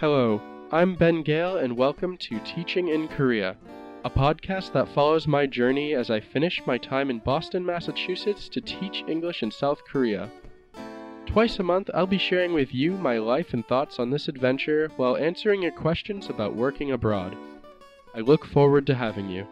Hello, I'm Ben Gale, and welcome to Teaching in Korea, a podcast that follows my journey as I finish my time in Boston, Massachusetts to teach English in South Korea. Twice a month, I'll be sharing with you my life and thoughts on this adventure while answering your questions about working abroad. I look forward to having you.